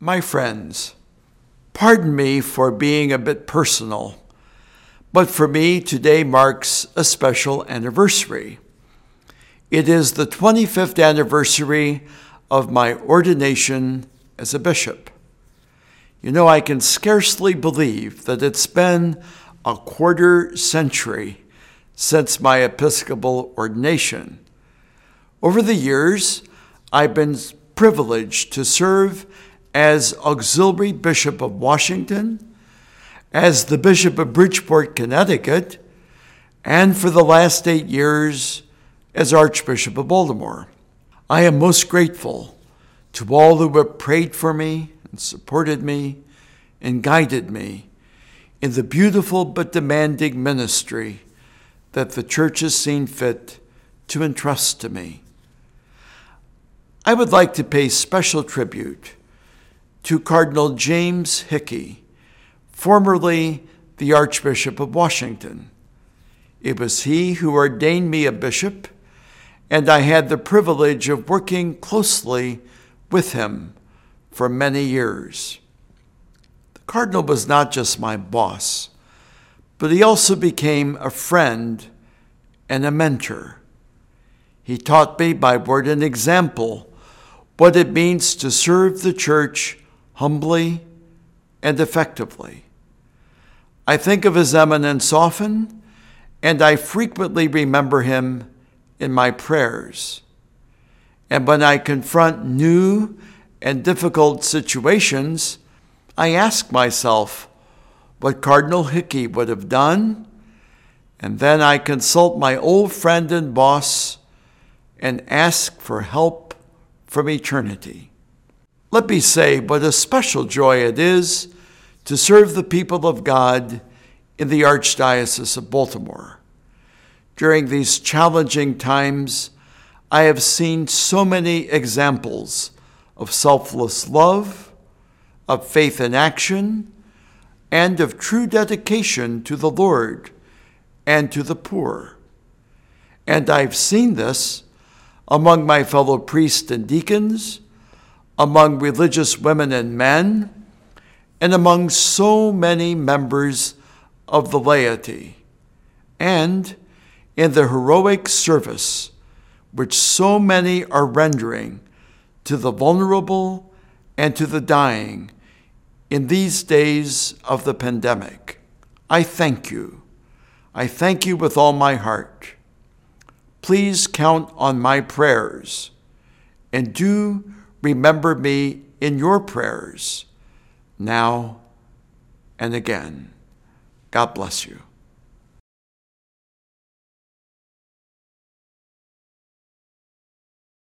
My friends, pardon me for being a bit personal, but for me, today marks a special anniversary. It is the 25th anniversary of my ordination as a bishop. You know, I can scarcely believe that it's been a quarter century since my episcopal ordination. Over the years, I've been privileged to serve as Auxiliary Bishop of Washington, as the Bishop of Bridgeport, Connecticut, and for the last eight years as Archbishop of Baltimore. I am most grateful to all who have prayed for me and supported me and guided me in the beautiful but demanding ministry that the Church has seen fit to entrust to me. I would like to pay special tribute to Cardinal James Hickey, formerly the Archbishop of Washington. It was he who ordained me a bishop, and I had the privilege of working closely with him for many years. The Cardinal was not just my boss, but he also became a friend and a mentor. He taught me by word and example what it means to serve the church humbly and effectively. I think of His Eminence often, and I frequently remember him in my prayers. And when I confront new and difficult situations, I ask myself what Cardinal Hickey would have done, and then I consult my old friend and boss and ask for help from eternity. Let me say what a special joy it is to serve the people of God in the Archdiocese of Baltimore. During these challenging times, I have seen so many examples of selfless love, of faith in action, and of true dedication to the Lord and to the poor. And I've seen this among my fellow priests and deacons among religious women and men, and among so many members of the laity, and in the heroic service which so many are rendering to the vulnerable and to the dying in these days of the pandemic. I thank you. I thank you with all my heart. Please count on my prayers and do remember me in your prayers now and again. God bless you.